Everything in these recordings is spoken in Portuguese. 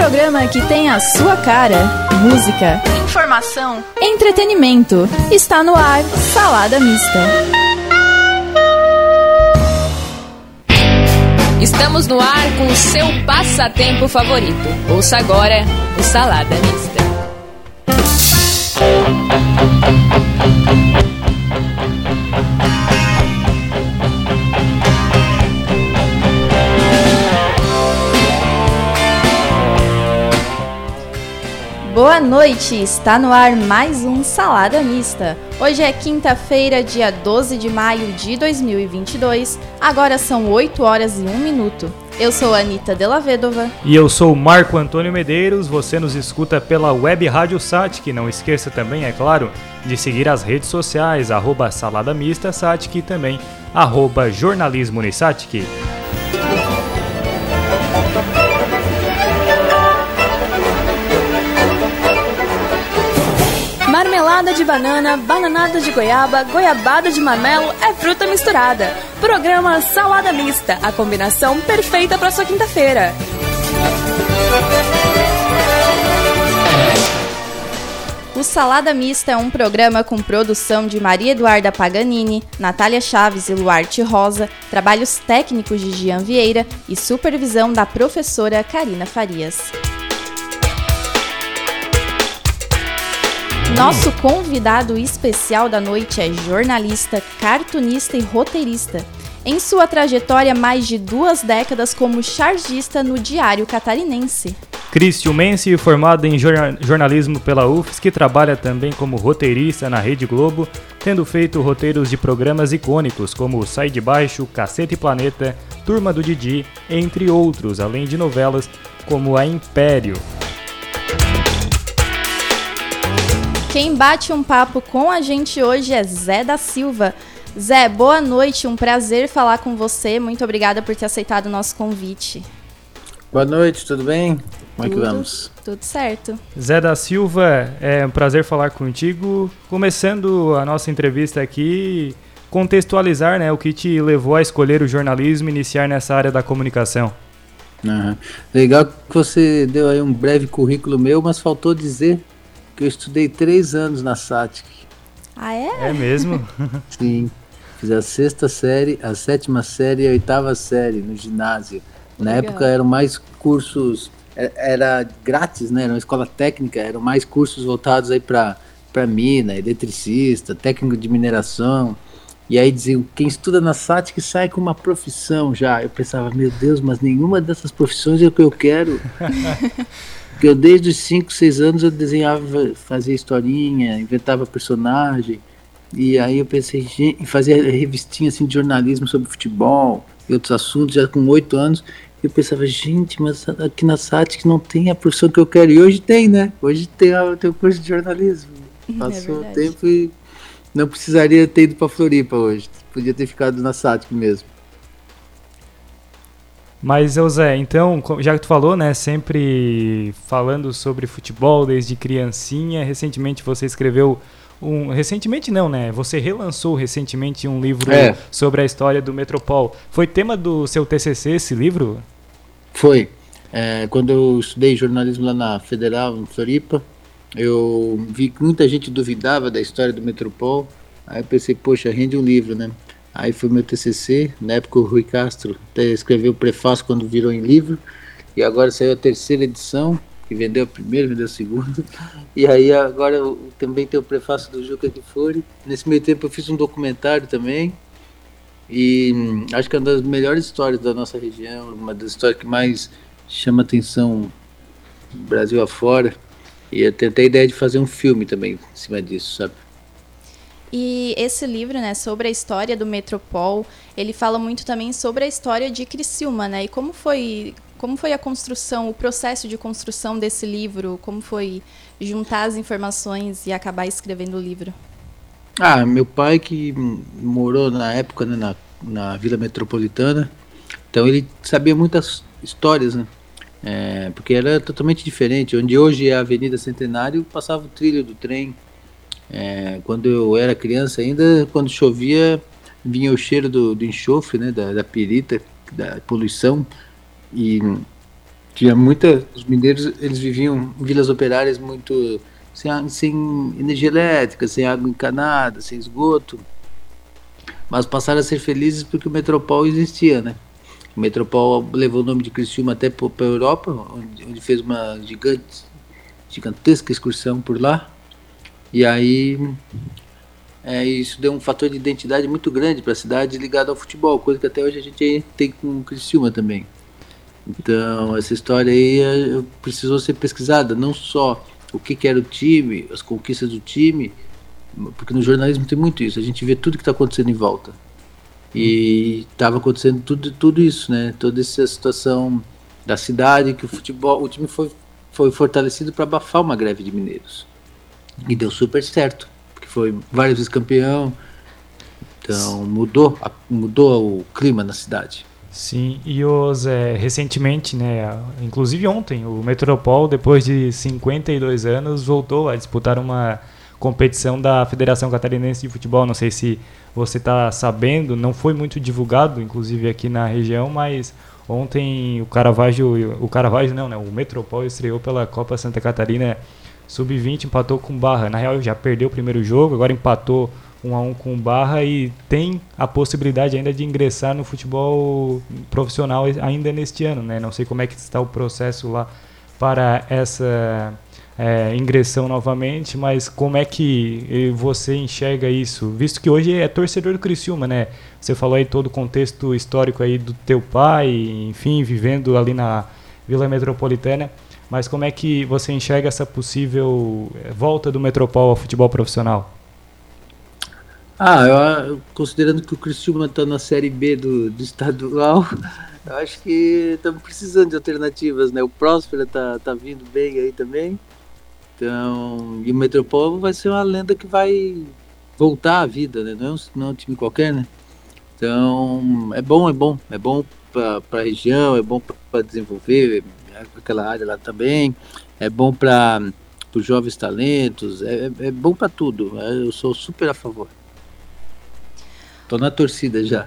programa que tem a sua cara, música, informação, entretenimento. Está no ar, Salada Mista. Estamos no ar com o seu passatempo favorito. Ouça agora o Salada Mista. Boa noite, está no ar mais um Salada Mista. Hoje é quinta-feira, dia 12 de maio de 2022. Agora são 8 horas e 1 minuto. Eu sou Anitta Della Vedova. E eu sou Marco Antônio Medeiros. Você nos escuta pela web Rádio Satic. Não esqueça também, é claro, de seguir as redes sociais, arroba Salada Mista Satic e também arroba Jornalismo Unisatic. Marmelada de banana, bananada de goiaba, goiabada de marmelo é fruta misturada. Programa Salada Mista, a combinação perfeita para sua quinta-feira. O Salada Mista é um programa com produção de Maria Eduarda Paganini, Natália Chaves e Luarte Rosa, trabalhos técnicos de Gian Vieira e supervisão da professora Karina Farias. Nosso convidado especial da noite é jornalista, cartunista e roteirista. Em sua trajetória, mais de duas décadas como chargista no Diário Catarinense. Cristian Mense, formado em jornalismo pela UFS, que trabalha também como roteirista na Rede Globo, tendo feito roteiros de programas icônicos como Sai de Baixo, Cacete e Planeta, Turma do Didi, entre outros, além de novelas como A Império. Quem bate um papo com a gente hoje é Zé da Silva. Zé, boa noite, um prazer falar com você. Muito obrigada por ter aceitado o nosso convite. Boa noite, tudo bem? Como é tudo, que vamos? Tudo certo. Zé da Silva, é um prazer falar contigo. Começando a nossa entrevista aqui, contextualizar né, o que te levou a escolher o jornalismo e iniciar nessa área da comunicação. Uhum. Legal que você deu aí um breve currículo meu, mas faltou dizer que eu estudei três anos na SATIC. Ah, é? É mesmo? Sim. Fiz a sexta série, a sétima série e a oitava série no ginásio. Na Legal. época eram mais cursos, é- era grátis, né? Era uma escola técnica, eram mais cursos voltados aí para para mina, eletricista, técnico de mineração. E aí diziam, quem estuda na SATIC sai com uma profissão já. Eu pensava, meu Deus, mas nenhuma dessas profissões é o que eu quero. Porque eu desde os 5, 6 anos eu desenhava, fazia historinha, inventava personagem. E aí eu pensei, gente, e fazia revistinha assim de jornalismo sobre futebol e outros assuntos, já com 8 anos. E eu pensava, gente, mas aqui na SATIC não tem a profissão que eu quero. E hoje tem, né? Hoje tem, a, tem o curso de jornalismo. Passou o tempo e não precisaria ter ido para Floripa hoje. Podia ter ficado na SATIC mesmo. Mas, Zé, então, já que tu falou, né, sempre falando sobre futebol desde criancinha, recentemente você escreveu um... Recentemente não, né, você relançou recentemente um livro É. sobre a história do Metropol. Foi tema do seu TCC esse livro? Foi. É, quando eu estudei jornalismo lá na Federal, em Floripa, eu vi que muita gente duvidava da história do Metropol. Aí eu pensei, poxa, rende um livro, né? Aí foi meu TCC. Na época o Rui Castro até escreveu o prefácio quando virou em livro. E agora saiu a terceira edição, que vendeu a primeira, vendeu a segunda. E aí agora eu também tem o prefácio do Juca Kfouri. Nesse meio tempo eu fiz um documentário também. E hum, acho que é uma das melhores histórias da nossa região, uma das histórias que mais chama atenção Brasil afora. E eu tentei a ideia de fazer um filme também em cima disso, sabe? E esse livro, né, sobre a história do Metropol, ele fala muito também sobre a história de Criciúma, né? E como foi, como foi a construção, o processo de construção desse livro? Como foi juntar as informações e acabar escrevendo o livro? Ah, meu pai que morou na época né, na, na Vila Metropolitana, então ele sabia muitas histórias, né? É, porque era totalmente diferente. Onde hoje é a Avenida Centenário, passava o trilho do trem. É, quando eu era criança ainda, quando chovia, vinha o cheiro do, do enxofre, né, da, da pirita, da poluição. E Tinha muita. Os mineiros eles viviam em vilas operárias muito. Sem, sem energia elétrica, sem água encanada, sem esgoto. Mas passaram a ser felizes porque o Metropol existia, né? O Metropol levou o nome de Criciúma até para a Europa, onde, onde, fez uma gigante, gigantesca excursão por lá. E aí é, isso deu um fator de identidade muito grande para a cidade ligado ao futebol, coisa que até hoje a gente tem com o Criciúma também. Então, essa história aí é, precisou ser pesquisada, não só o que, que, era o time, as conquistas do time, porque no jornalismo tem muito isso, a gente vê tudo que está acontecendo em volta. E estava acontecendo tudo, tudo isso, né? Toda essa situação da cidade, que o futebol, o time foi, foi fortalecido para abafar uma greve de mineiros. E deu super certo foi várias vezes campeão. Então mudou, mudou o clima na cidade. Sim, e os, recentemente, né, inclusive ontem, o Metropol, depois de 52 anos, voltou a disputar uma competição da Federação Catarinense de Futebol. Não sei se você está sabendo, não foi muito divulgado, inclusive aqui na região, mas ontem o Caravaggio, o Caravaggio não, né, o Metropol estreou pela Copa Santa Catarina Sub-20 empatou com Barra. Na real, já perdeu o primeiro jogo, agora empatou 1 a 1 com Barra e tem a possibilidade ainda de ingressar no futebol profissional ainda neste ano, né? Não sei como é que está o processo lá para essa é, ingressão novamente, mas como é que você enxerga isso? Visto que hoje é torcedor do Criciúma, né? Você falou aí todo o contexto histórico aí do teu pai, enfim, vivendo ali na Vila Metropolitana. Mas como é que você enxerga essa possível eh, volta do Metropol ao futebol profissional? Ah, eu, considerando que o Cristiúma está na Série B do, do estadual, eu acho que estamos precisando de alternativas, né? O Próspera tá, tá vindo bem aí também. Então, e o Metropol vai ser uma lenda que vai voltar à vida, né? Não é um, não é um time qualquer, né? Então, é bom, é bom. É bom para a região, é bom para desenvolver, aquela área lá também. É bom para os jovens talentos, é, é, é bom para tudo. É, eu sou super a favor. Tô na torcida já.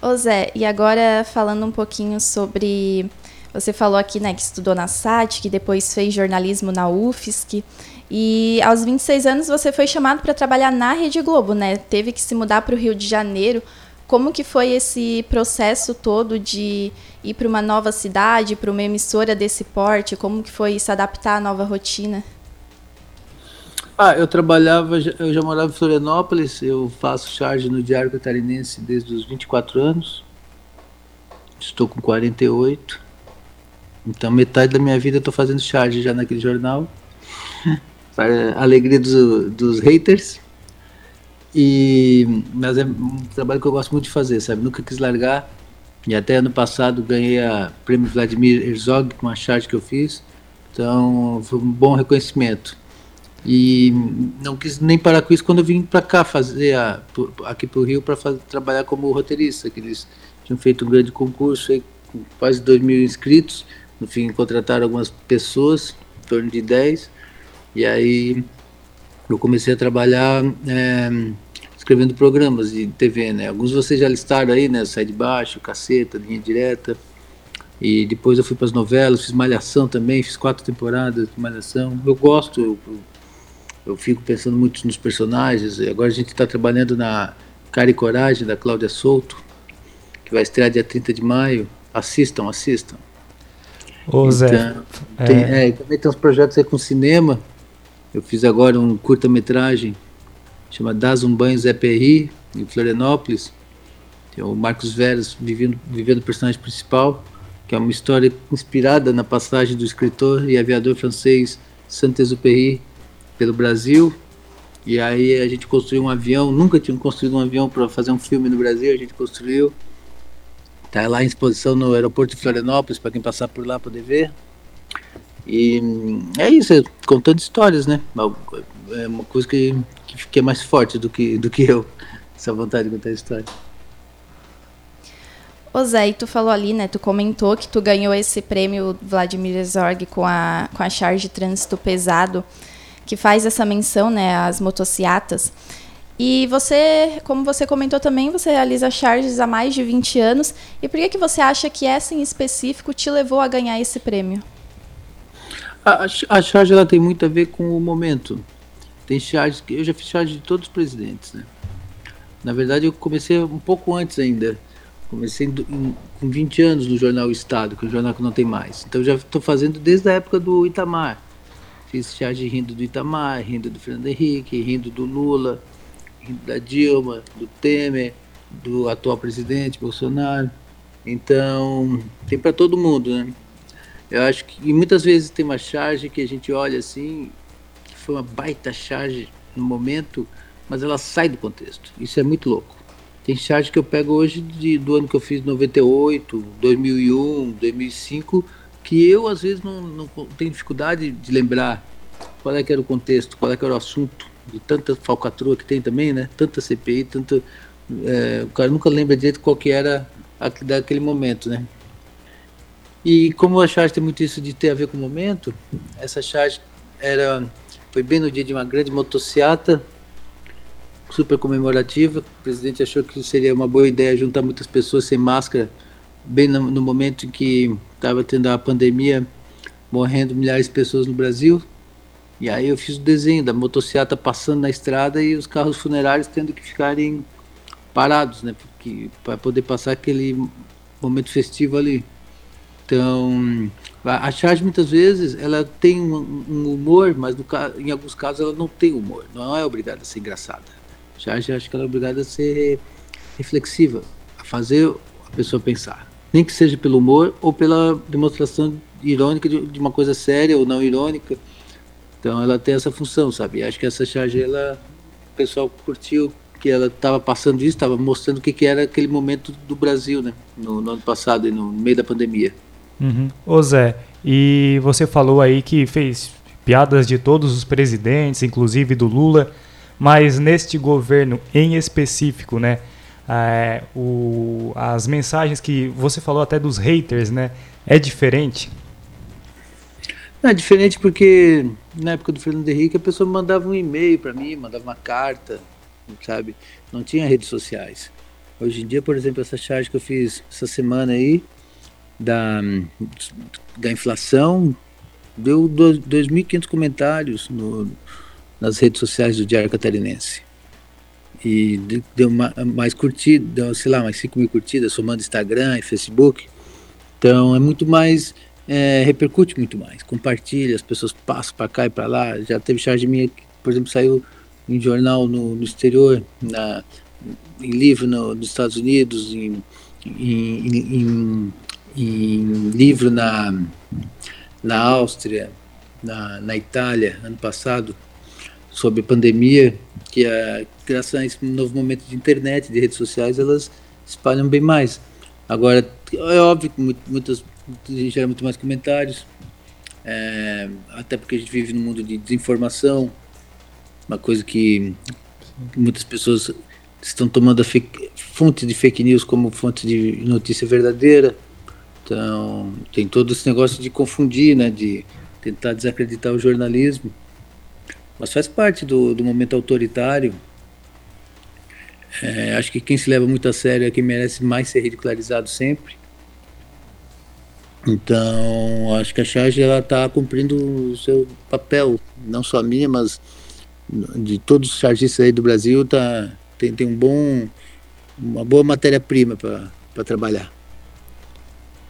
Ô Zé, e agora falando um pouquinho sobre. Você falou aqui né, que estudou na SAT, que depois fez jornalismo na UFSC. E aos 26 anos você foi chamado para trabalhar na Rede Globo, né? Teve que se mudar para o Rio de Janeiro. Como que foi esse processo todo de ir para uma nova cidade, para uma emissora desse porte? Como que foi se adaptar à nova rotina? Ah, eu trabalhava, eu já morava em Florianópolis, eu faço charge no Diário Catarinense desde os 24 anos. Estou com 48. Então metade da minha vida eu estou fazendo charge já naquele jornal. Para a alegria dos, dos haters. E, mas é um trabalho que eu gosto muito de fazer, sabe? Nunca quis largar. E até ano passado ganhei a prêmio Vladimir Herzog com a charge que eu fiz. Então foi um bom reconhecimento. E não quis nem parar com isso quando eu vim para cá fazer a, aqui para o Rio para trabalhar como roteirista, que eles tinham feito um grande concurso aí, com quase 2 mil inscritos. No fim contrataram algumas pessoas, em torno de 10. E aí eu comecei a trabalhar é, escrevendo programas de TV, né? Alguns vocês já listaram aí, né? Sai de Baixo, Caceta, Linha Direta. E depois eu fui para as novelas, fiz Malhação também, fiz quatro temporadas de Malhação. Eu gosto, eu, eu fico pensando muito nos personagens. Agora a gente está trabalhando na Cara e Coragem, da Cláudia Souto, que vai estrear dia 30 de maio. Assistam, assistam. Ô, Zé. Então, tem, é... É, também tem uns projetos aí com cinema. Eu fiz agora um curta-metragem chama Das um Zé Perry, em Florianópolis. Tem o Marcos Veras vivendo, vivendo o personagem principal, que é uma história inspirada na passagem do escritor e aviador francês Saint-Exupéry pelo Brasil. E aí a gente construiu um avião, nunca tinha construído um avião para fazer um filme no Brasil, a gente construiu. Está lá em exposição no aeroporto de Florianópolis, para quem passar por lá poder ver. E é isso, é contando histórias, né? É uma coisa que, que é mais forte do que, do que eu, essa vontade de contar história. Ô Zé, e tu falou ali, né? Tu comentou que tu ganhou esse prêmio Vladimir Zorg com a, com a charge trânsito pesado, que faz essa menção, né, às motociatas. E você, como você comentou também, você realiza charges há mais de 20 anos. E por que, que você acha que essa em específico te levou a ganhar esse prêmio? A, a charge ela tem muito a ver com o momento. Tem charges que eu já fiz charge de todos os presidentes, né? Na verdade, eu comecei um pouco antes ainda. Comecei em, com 20 anos no jornal Estado, que é um jornal que não tem mais. Então, já estou fazendo desde a época do Itamar. Fiz charge rindo do Itamar, rindo do Fernando Henrique, rindo do Lula, rindo da Dilma, do Temer, do atual presidente Bolsonaro. Então, tem para todo mundo, né? Eu acho que e muitas vezes tem uma charge que a gente olha assim, que foi uma baita charge no momento, mas ela sai do contexto. Isso é muito louco. Tem charge que eu pego hoje de, do ano que eu fiz 98, 2001, 2005, que eu às vezes não, não tenho dificuldade de lembrar qual é que era o contexto, qual é que era o assunto, de tanta falcatrua que tem também, né? Tanta CPI, tanto é, o cara nunca lembra direito qual que era a, daquele momento, né? E como a charge tem muito isso de ter a ver com o momento, essa charge era foi bem no dia de uma grande motociata super comemorativa. O presidente achou que seria uma boa ideia juntar muitas pessoas sem máscara, bem no, no momento em que estava tendo a pandemia, morrendo milhares de pessoas no Brasil. E aí eu fiz o desenho da motocicleta passando na estrada e os carros funerários tendo que ficarem parados, né, para poder passar aquele momento festivo ali. Então, a charge muitas vezes ela tem um, um humor, mas no, em alguns casos ela não tem humor, não é obrigada a ser engraçada. A charge acho que ela é obrigada a ser reflexiva, a fazer a pessoa pensar, nem que seja pelo humor ou pela demonstração irônica de, de uma coisa séria ou não irônica. Então ela tem essa função, sabe? E acho que essa charge ela o pessoal curtiu que ela estava passando isso, estava mostrando o que, que era aquele momento do Brasil, né? No, no ano passado, no meio da pandemia. Uhum. Ô Zé, e você falou aí que fez piadas de todos os presidentes, inclusive do Lula, mas neste governo em específico, né? É, o, as mensagens que você falou até dos haters, né? É diferente? É diferente porque na época do Fernando Henrique a pessoa mandava um e-mail para mim, mandava uma carta, sabe? Não tinha redes sociais. Hoje em dia, por exemplo, essa charge que eu fiz essa semana aí, da, da inflação, deu 2.500 comentários no, nas redes sociais do Diário Catarinense. E deu mais curtida, deu, sei lá, mais 5 mil curtidas, somando Instagram e Facebook. Então é muito mais, é, repercute muito mais, compartilha, as pessoas passam para cá e para lá. Já teve charge minha por exemplo, saiu em jornal no, no exterior, na, em livro no, nos Estados Unidos, em, em, em, em livro na, na Áustria, na, na Itália, ano passado, sobre pandemia, que é, graças a esse novo momento de internet, de redes sociais, elas espalham bem mais. Agora, é óbvio que muitas, gera muito mais comentários, é, até porque a gente vive num mundo de desinformação, uma coisa que muitas pessoas estão tomando a fake, fonte de fake news como fonte de notícia verdadeira. Então, tem todo esse negócio de confundir, né, de tentar desacreditar o jornalismo. Mas faz parte do, do momento autoritário. É, acho que quem se leva muito a sério é quem merece mais ser ridicularizado sempre. Então, acho que a charge está cumprindo o seu papel, não só a minha, mas de todos os chargistas aí do Brasil, tá, tem, tem um bom, uma boa matéria-prima para trabalhar.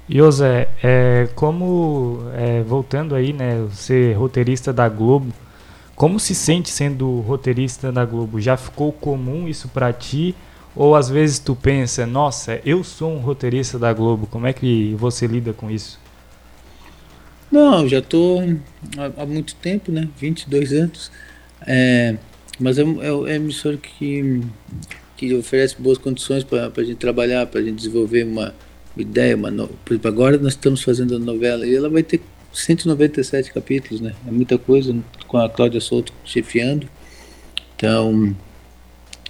José, é, como é, voltando aí, né, ser roteirista da Globo, como se sente sendo roteirista da Globo? Já ficou comum isso para ti? Ou às vezes tu pensa, nossa, eu sou um roteirista da Globo, como é que você lida com isso? Não, já estou há, há, muito tempo, né? 22 anos. É, mas é, é, é emissora que, que oferece boas condições para a gente trabalhar, para a gente desenvolver uma, ideia, uma no... por exemplo, agora nós estamos fazendo a novela e ela vai ter 197 capítulos, né? É muita coisa com a Cláudia Souto chefiando. Então,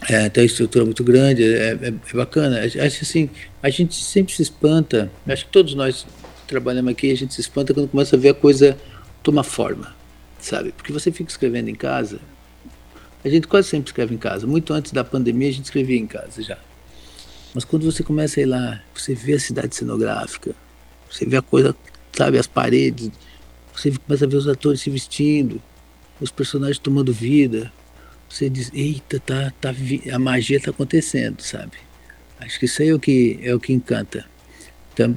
é, tem uma estrutura muito grande, é, é, é, bacana. Acho assim, a gente sempre se espanta, acho que todos nós trabalhamos aqui, a gente se espanta quando começa a ver a coisa tomar forma, sabe? Porque você fica escrevendo em casa, a gente quase sempre escreve em casa. Muito antes da pandemia a gente escrevia em casa já. Mas quando você começa a ir lá, você vê a cidade cenográfica, você vê a coisa, sabe, as paredes, você começa a ver os atores se vestindo, os personagens tomando vida. Você diz, eita, tá, tá, a magia está acontecendo, sabe? Acho que isso aí é o que, é o que encanta.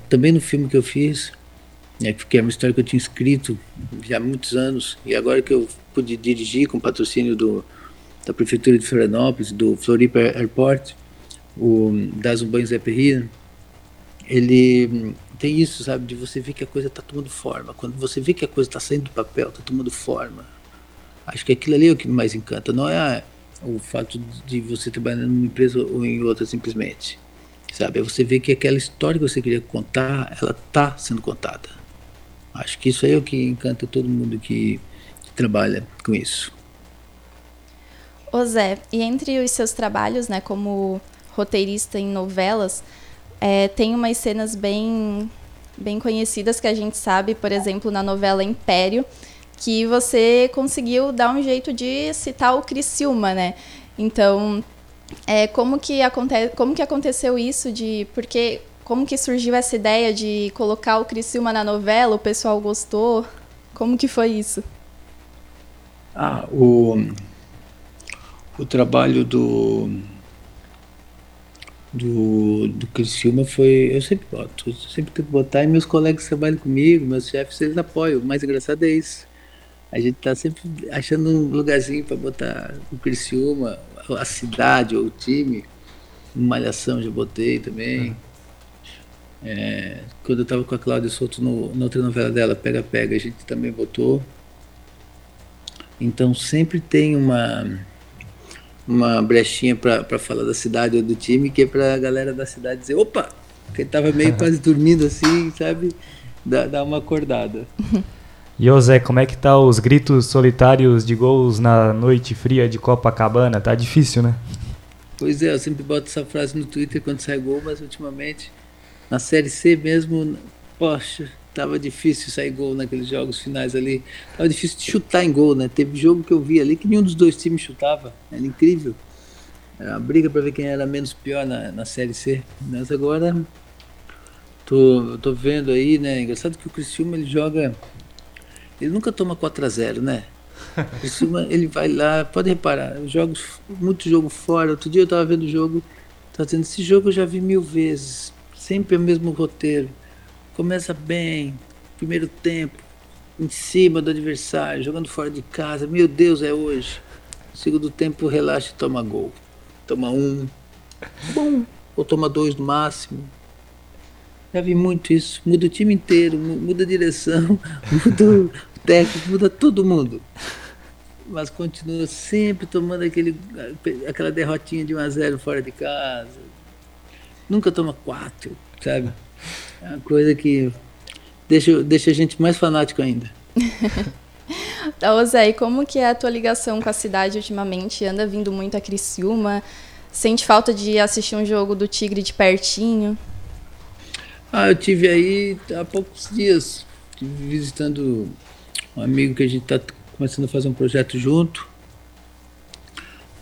Também no filme que eu fiz, né, que é uma história que eu tinha escrito já há muitos anos, e agora que eu pude dirigir com patrocínio do, da Prefeitura de Florianópolis, do Floripa Airport, o Das um Banho Zé Perrino, ele tem isso, sabe, de você ver que a coisa está tomando forma. Quando você vê que a coisa está saindo do papel, está tomando forma. Acho que aquilo ali é o que mais encanta, não é o fato de você trabalhar numa empresa ou em outra simplesmente. Sabe, é você ver que aquela história que você queria contar, ela está sendo contada. Acho que isso aí é o que encanta todo mundo que, que trabalha com isso. Ô Zé, e entre os seus trabalhos, né, como roteirista em novelas, é, tem umas cenas bem, bem conhecidas que a gente sabe, por exemplo, na novela Império, que você conseguiu dar um jeito de citar o Criciúma, né? Então, é, como, que aconte como que aconteceu isso de... Porque, como que surgiu essa ideia de colocar o Criciúma na novela? O pessoal gostou? Como que foi isso? Ah, o, o trabalho do do, do Criciúma foi. Eu sempre boto, eu sempre tento botar e meus colegas que trabalham comigo, meus chefes, eles apoiam. O mais engraçado é isso. A gente tá sempre achando um lugarzinho para botar o Criciúma, a cidade ou o time. Malhação já botei também. É, quando eu estava com a Cláudia Souto no, na outra novela dela, Pega Pega, a gente também botou. Então sempre tem uma uma brechinha para falar da cidade ou do time, que é para a galera da cidade dizer, opa, que tava meio quase dormindo assim, sabe? Dar, dar uma acordada. E ô Zé, como é que tá os gritos solitários de gols na noite fria de Copacabana? Tá difícil, né? Pois é, eu sempre boto essa frase no Twitter quando sai gol, mas ultimamente na Série C mesmo, poxa, tava difícil sair gol naqueles jogos finais ali. Tava difícil de chutar em gol, né? Teve jogo que eu vi ali que nenhum dos dois times chutava. Era incrível. Era uma briga para ver quem era menos pior na, na Série C. Mas agora tô, tô vendo aí, né? Engraçado que o Criciúma ele joga. Ele nunca toma 4 a 0 né? O Criciúma ele vai lá, pode reparar, jogos, muito jogo fora. Outro dia eu tava vendo o jogo, tava dizendo, esse jogo eu já vi mil vezes. Sempre o mesmo roteiro começa bem, primeiro tempo, em cima do adversário, jogando fora de casa. Meu Deus, é hoje. Segundo tempo, relaxa e toma gol. Toma um, bom, ou toma dois no máximo. Já vi muito isso. Muda o time inteiro, muda a direção, muda o técnico, muda todo mundo. Mas continua sempre tomando aquele, aquela derrotinha de 1 a 0 fora de casa. Nunca toma quatro, sabe? É uma coisa que deixa, deixa a gente mais fanático ainda. Ô Zé, e como que é a tua ligação com a cidade ultimamente? Anda vindo muito a Criciúma? Sente falta de assistir um jogo do Tigre de pertinho? Ah, eu tive aí há poucos dias, visitando um amigo que a gente está começando a fazer um projeto junto.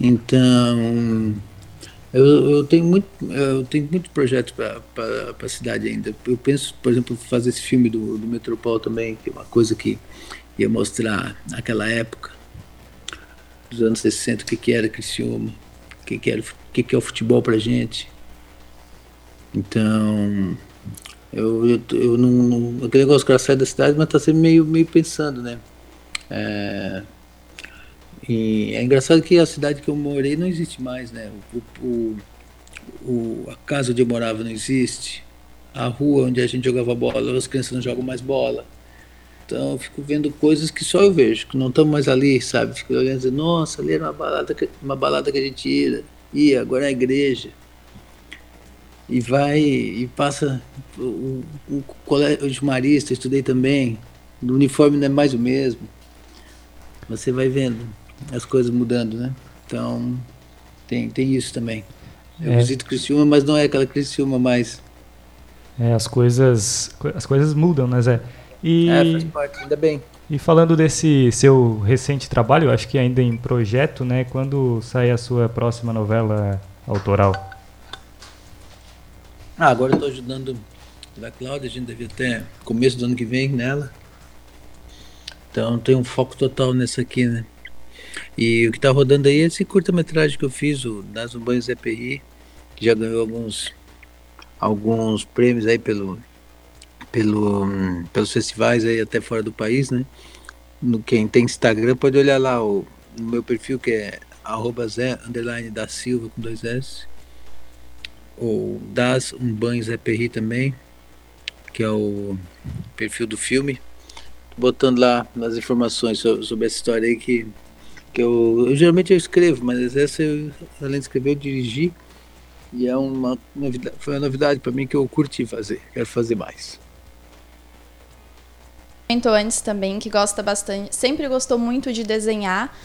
Então, eu, eu, tenho muito, eu tenho muito projeto para a cidade ainda. Eu penso, por exemplo, fazer esse filme do, do Metropol também, que é uma coisa que ia mostrar naquela época, dos anos 60, o que, que era Criciúma, o que, que, era, que, que é o futebol para gente. Então, eu, eu, eu não, não. Aquele negócio que ela sai da cidade, mas está sempre meio, meio pensando, né? É, e é engraçado que a cidade que eu morei não existe mais, né? O, o, o, a casa onde eu morava não existe. A rua onde a gente jogava bola, as crianças não jogam mais bola. Então eu fico vendo coisas que só eu vejo, que não estão mais ali, sabe? Fico olhando e dizendo, nossa, ali era uma balada, que, uma balada que a gente ia, ia, agora é a igreja. E vai e passa o, o colégio marista, estudei também. O uniforme não é mais o mesmo. Você vai vendo as coisas mudando, né? Então, tem, tem isso também. Eu é. visito Criciúma, mas não é aquela Criciúma mais. É, as coisas, as coisas mudam, né, Zé? E, É, faz parte, ainda bem. e falando desse seu recente trabalho, acho que ainda em projeto, né? Quando sai a sua próxima novela autoral? Ah, agora eu tô ajudando da Cláudia, a gente deve até começo do ano que vem nela. Então tem um foco total nessa aqui, né? E o que tá rodando aí é esse curta-metragem que eu fiz, o Das Banhos EPI, que já ganhou alguns alguns prêmios aí pelo, pelo, pelos festivais aí até fora do país, né? No, quem tem Instagram pode olhar lá o, no meu perfil que é arroba Zé underline da Silva com dois S. Ou Das Um Banhos EPI também, que é o perfil do filme. Botando lá nas informações so- sobre essa história aí que, que eu, eu geralmente eu escrevo, mas essa eu, além de escrever, eu dirigi. E é uma novidade, foi uma novidade para mim que eu curti fazer, quero fazer mais. comentou antes também que gosta bastante, sempre gostou muito de desenhar.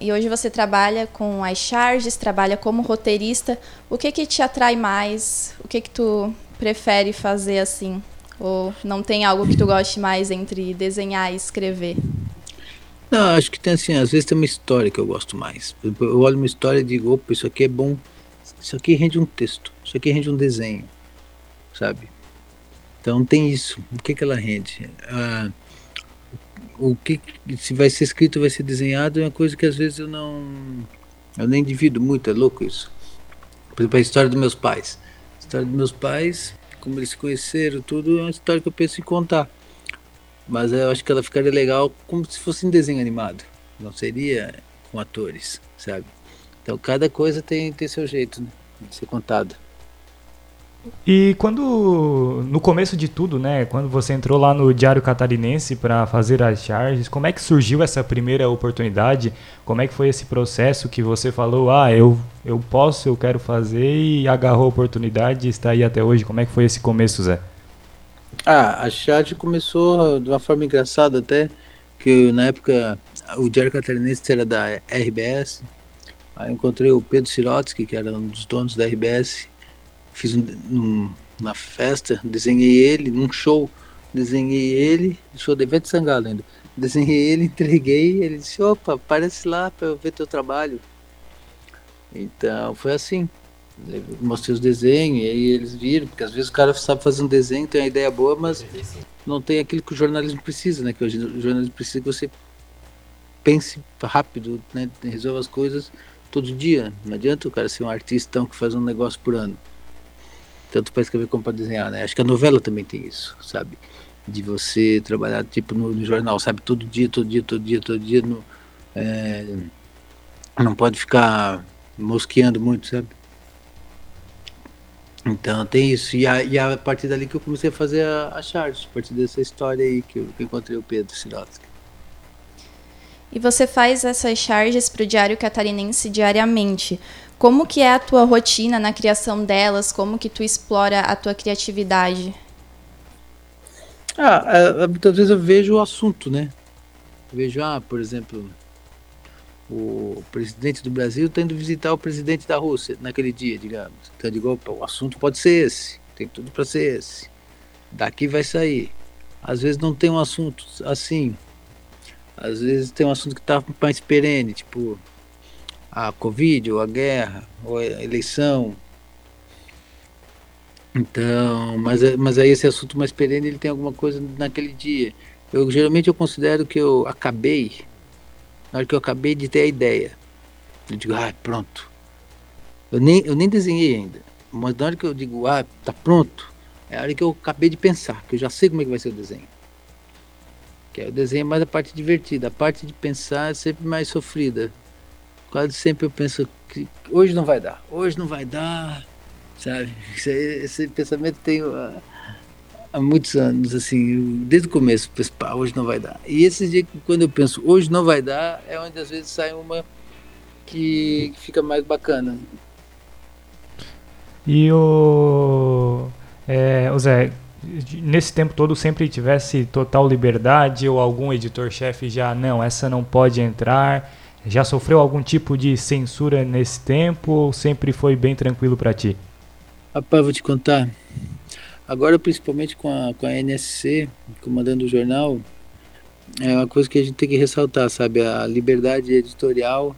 E hoje você trabalha com as charges, trabalha como roteirista. O que que te atrai mais? O que que tu prefere fazer assim? Ou não tem algo que tu goste mais entre desenhar e escrever? Não, acho que tem assim, às vezes tem uma história que eu gosto mais. Eu olho uma história e digo, opa, isso aqui é bom, isso aqui rende um texto, isso aqui rende um desenho, sabe? Então tem isso. O que que ela rende? Ah, o que se vai ser escrito, vai ser desenhado é uma coisa que às vezes eu não eu nem divido muito, é louco isso. Por exemplo, a história dos meus pais. A história dos meus pais, como eles se conheceram, tudo é uma história que eu penso em contar. Mas eu acho que ela ficaria legal como se fosse um desenho animado. Não seria com atores, sabe? Então cada coisa tem, tem seu jeito né, de ser contada. E quando, no começo de tudo, né, quando você entrou lá no Diário Catarinense para fazer as charges, como é que surgiu essa primeira oportunidade? Como é que foi esse processo que você falou, ah, eu, eu posso, eu quero fazer e agarrou a oportunidade e está aí até hoje? Como é que foi esse começo, Zé? Ah, a chat começou de uma forma engraçada até, que na época o Diário Catarinense era da RBS, aí encontrei o Pedro Sirotsky, que era um dos donos da RBS, fiz um, um, uma festa, desenhei ele num show, desenhei ele, show de Ivete Sangalo ainda, desenhei ele, entreguei, ele disse, opa, aparece lá para eu ver teu trabalho. Então foi assim, mostrei os desenhos e aí eles viram, porque às vezes o cara sabe fazer um desenho, tem uma ideia boa, mas não tem aquilo que o jornalismo precisa, né? Que hoje o jornalismo precisa que você pense rápido, né? Resolva as coisas todo dia. Não adianta o cara ser um artistão que faz um negócio por ano. Tanto para escrever como para desenhar, né? Acho que a novela também tem isso, sabe? De você trabalhar tipo no, no jornal, sabe? Todo dia, todo dia, todo dia, todo dia. No, é, não pode ficar mosqueando muito, sabe? Então tem isso. E a, e a partir dali que eu comecei a fazer a, a charge, a partir dessa história aí que eu, que eu encontrei o Pedro Sirotsky. E você faz essas charges para o Diário Catarinense diariamente. Como que é a tua rotina na criação delas? Como que tu explora a tua criatividade? Ah, é, é, muitas vezes eu vejo o assunto, né? Eu vejo, ah, por exemplo, o presidente do Brasil está indo visitar o presidente da Rússia naquele dia, digamos. Então eu digo, opa, o assunto pode ser esse, tem tudo para ser esse. Daqui vai sair. Às vezes não tem um assunto assim. Às vezes tem um assunto que está mais perene, tipo a Covid, ou a guerra, ou a eleição. Então, mas, mas aí esse assunto mais perene ele tem alguma coisa naquele dia. Eu geralmente eu considero que eu acabei na hora que eu acabei de ter a ideia. Eu digo, ah, pronto. Eu nem, eu nem desenhei ainda. Mas na hora que eu digo, ah, tá pronto, é a hora que eu acabei de pensar, que eu já sei como é que vai ser o desenho. Que é o desenho é mais a parte divertida. A parte de pensar é sempre mais sofrida. Quase sempre eu penso que hoje não vai dar, hoje não vai dar, sabe? Esse, esse pensamento tem há muitos anos, assim, desde o começo, penso, pá, hoje não vai dar. E esses dias, quando eu penso, hoje não vai dar, é onde às vezes sai uma que, que fica mais bacana. E o, é, o Zé, nesse tempo todo sempre tivesse total liberdade ou algum editor-chefe já, não, essa não pode entrar? Já sofreu algum tipo de censura nesse tempo ou sempre foi bem tranquilo para ti? Rapaz, vou te contar. Agora principalmente com a, com a NSC, comandando o jornal, é uma coisa que a gente tem que ressaltar, sabe? A liberdade editorial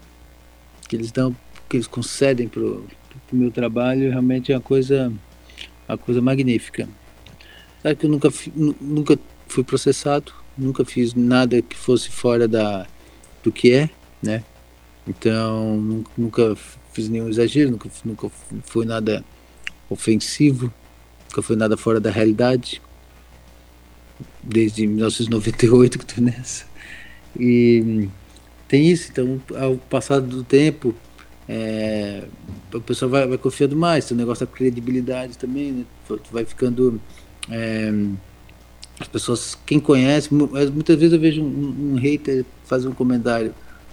que eles dão, que eles concedem pro, pro meu trabalho, realmente é uma coisa, uma coisa magnífica. Sabe que eu nunca, nunca fui processado, nunca fiz nada que fosse fora da, do que é, né? Então, nunca fiz nenhum exagero, nunca, nunca foi nada ofensivo, nunca foi nada fora da realidade. Desde 1998 que estou nessa. E tem isso, então, ao passar do tempo, é, o pessoal vai, vai confiando mais, o negócio da credibilidade também, né? vai ficando. É, as pessoas, quem conhece, muitas vezes eu vejo um, um hater fazer um comentário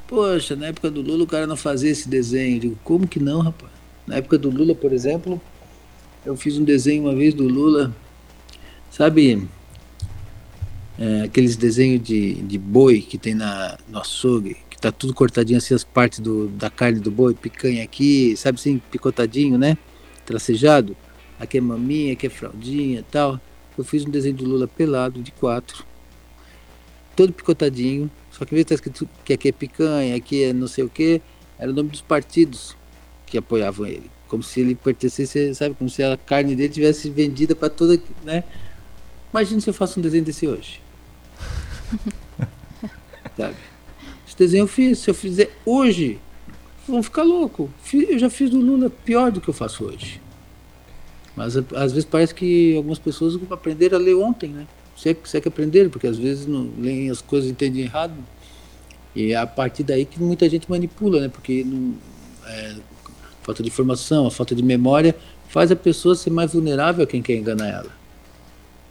Poxa, na época do Lula o cara não fazia esse desenho. Eu digo, como que não, rapaz? Na época do Lula, por exemplo, eu fiz um desenho uma vez do Lula, sabe, é, aqueles desenhos de, de boi que tem na, no açougue, que tá tudo cortadinho assim, as partes do, da carne do boi, picanha aqui, sabe assim, picotadinho, né? Tracejado. Aqui é maminha, aqui é fraldinha tal. Eu fiz um desenho do Lula pelado, de quatro, todo picotadinho, só que em vez de estar escrito que aqui é picanha, aqui é não sei o que, era o nome dos partidos que apoiavam ele. Como se ele pertencesse, sabe, como se a carne dele tivesse vendida para toda, né? Imagina se eu faço um desenho desse hoje. sabe? Esse desenho eu fiz, se eu fizer hoje, vão ficar louco. Eu já fiz do Lula pior do que eu faço hoje. Mas às vezes parece que algumas pessoas aprenderam a ler ontem, né? se é, se é que aprenderam, porque às vezes não leem as coisas e entendem errado. E é a partir daí que muita gente manipula, né? Porque não, é, falta de informação, a falta de memória faz a pessoa ser mais vulnerável a quem quer enganar ela.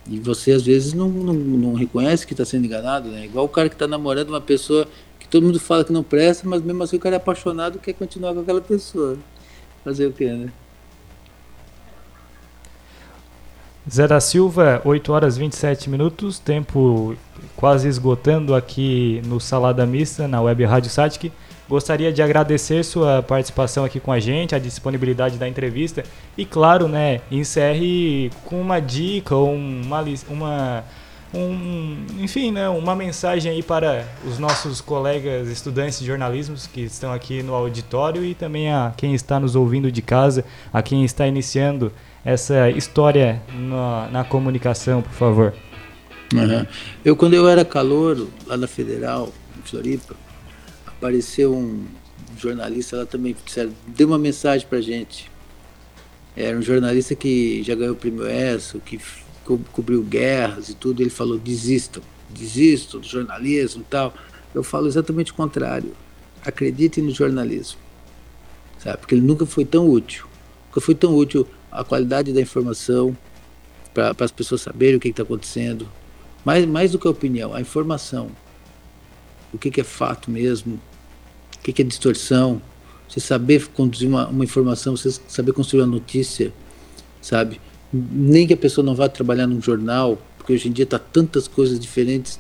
E você às vezes não, não, não reconhece que está sendo enganado, né? Igual o cara que está namorando uma pessoa que todo mundo fala que não presta, mas mesmo assim o cara é apaixonado e quer continuar com aquela pessoa. Fazer o quê, né? Zé da Silva, 8 horas 27 minutos, tempo quase esgotando aqui no Salada Mista, na Web Rádio Satic. Gostaria de agradecer sua participação aqui com a gente, a disponibilidade da entrevista e, claro, né, encerre com uma dica ou uma, uma um, enfim, né, uma mensagem aí para os nossos colegas estudantes de jornalismo que estão aqui no auditório e também a quem está nos ouvindo de casa, a quem está iniciando essa história na, na comunicação, por favor. Uhum. Eu, quando eu era calor lá na Federal, em Floripa, apareceu um jornalista lá também, disseram, deu uma mensagem pra gente. Era um jornalista que já ganhou o prêmio ESSO, que co cobriu guerras e tudo. Ele falou: desistam, desistam do jornalismo e tal. Eu falo exatamente o contrário. Acreditem no jornalismo, sabe? Porque ele nunca foi tão útil. Nunca foi tão útil a qualidade da informação para as pessoas saberem o que está acontecendo. Mais, mais do que a opinião, a informação. O que, que é fato mesmo, o que, que é distorção. Você saber conduzir uma, uma informação, você saber construir uma notícia, sabe? Nem que a pessoa não vá trabalhar num jornal, porque hoje em dia está tantas coisas diferentes.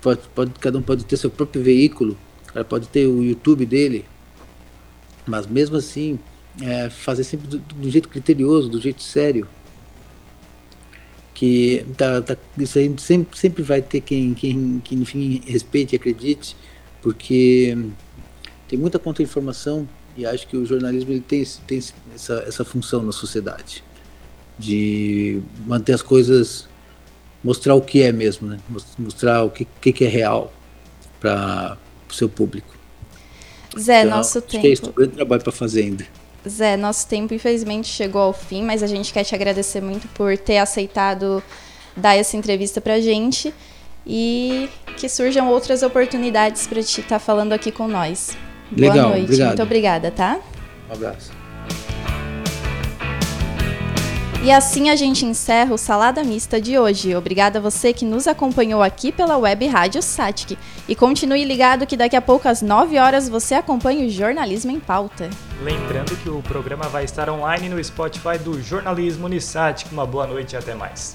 Pode, pode, cada um pode ter seu próprio veículo, ela pode ter o YouTube dele, mas mesmo assim é, fazer sempre do, do, jeito criterioso, do jeito sério. Que tá, tá, isso aí sempre, sempre vai ter quem, quem, quem, enfim, respeite e acredite, porque tem muita contra-informação e acho que o jornalismo ele tem, tem essa, essa função na sociedade de manter as coisas, mostrar o que é mesmo, né? mostrar o que, que é real para o seu público. Zé, então, nosso acho tempo. Que é isso, um grande trabalho para fazer ainda. Zé, nosso tempo infelizmente chegou ao fim, mas a gente quer te agradecer muito por ter aceitado dar essa entrevista pra gente e que surjam outras oportunidades para te estar tá falando aqui com nós. Legal, Boa noite. Obrigado. Muito obrigada, tá? Um abraço. E assim a gente encerra o Salada Mista de hoje. Obrigada a você que nos acompanhou aqui pela web Rádio Satic. E continue ligado que daqui a pouco às 9 horas você acompanha o Jornalismo em Pauta. Lembrando que o programa vai estar online no Spotify do Jornalismo Unisat. Uma boa noite e até mais.